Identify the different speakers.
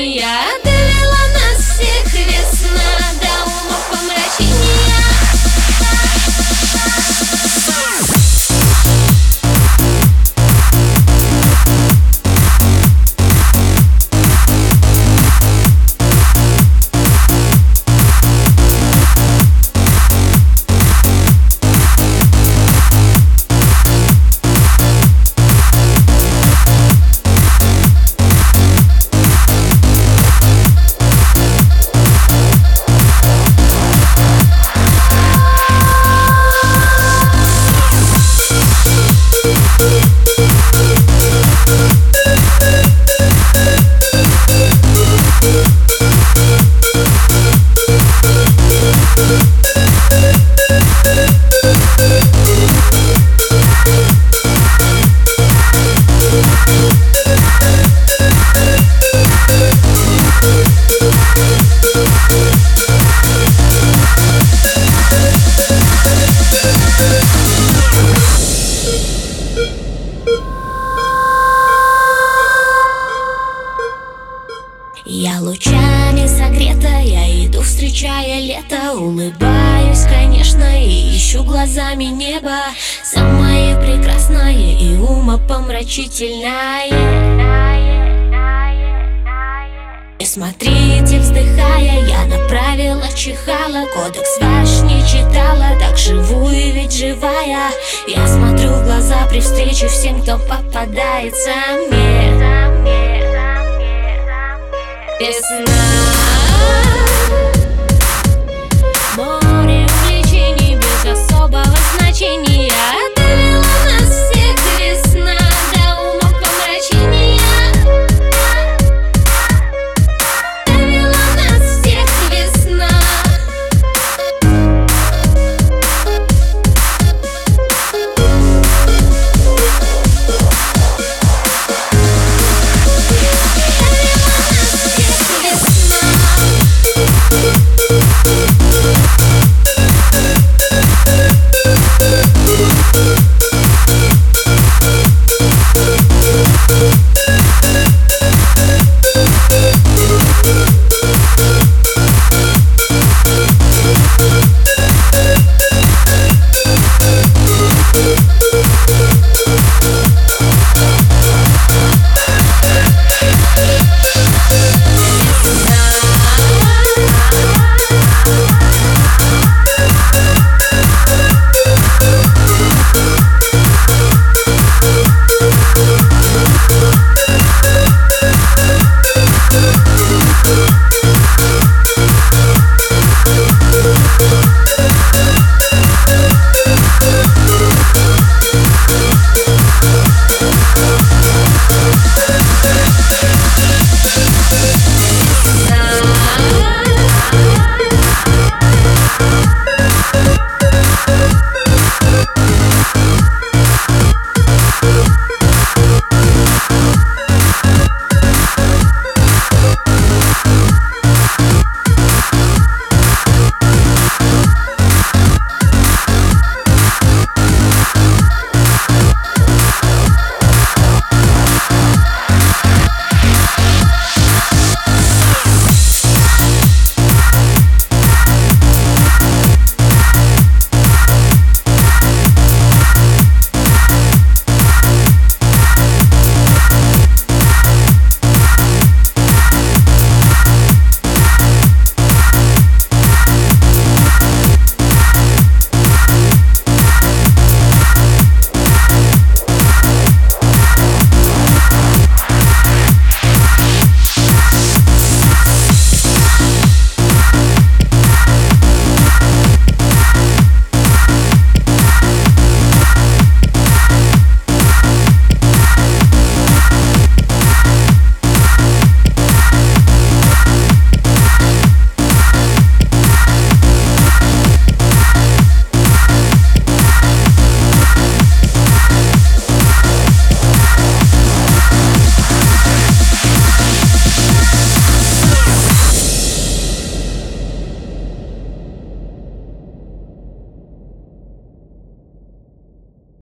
Speaker 1: yeah. Я лучами согрета, я иду, встречая лето. Улыбаюсь, конечно, и ищу глазами небо. Самое прекрасное и умопомрачительное. И смотрите, вздыхая, я направила чихала. Кодекс ваш не читала, так живую ведь живая. Я смотрю в глаза при встрече всем, кто попадается мне It's not.